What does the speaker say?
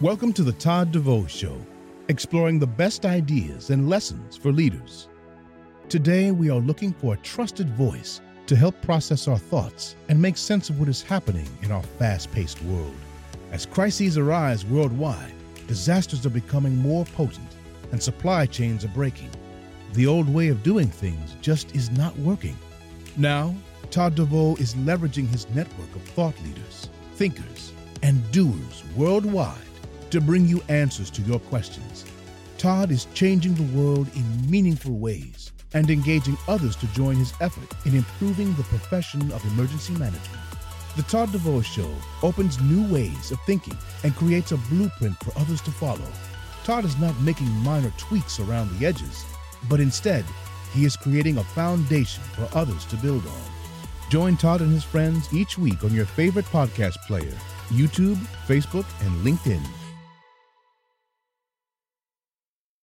Welcome to the Todd DeVoe Show, exploring the best ideas and lessons for leaders. Today, we are looking for a trusted voice to help process our thoughts and make sense of what is happening in our fast paced world. As crises arise worldwide, disasters are becoming more potent and supply chains are breaking. The old way of doing things just is not working. Now, Todd DeVoe is leveraging his network of thought leaders, thinkers, and doers worldwide to bring you answers to your questions. Todd is changing the world in meaningful ways and engaging others to join his effort in improving the profession of emergency management. The Todd DeVoe Show opens new ways of thinking and creates a blueprint for others to follow. Todd is not making minor tweaks around the edges, but instead, he is creating a foundation for others to build on. Join Todd and his friends each week on your favorite podcast player, YouTube, Facebook, and LinkedIn.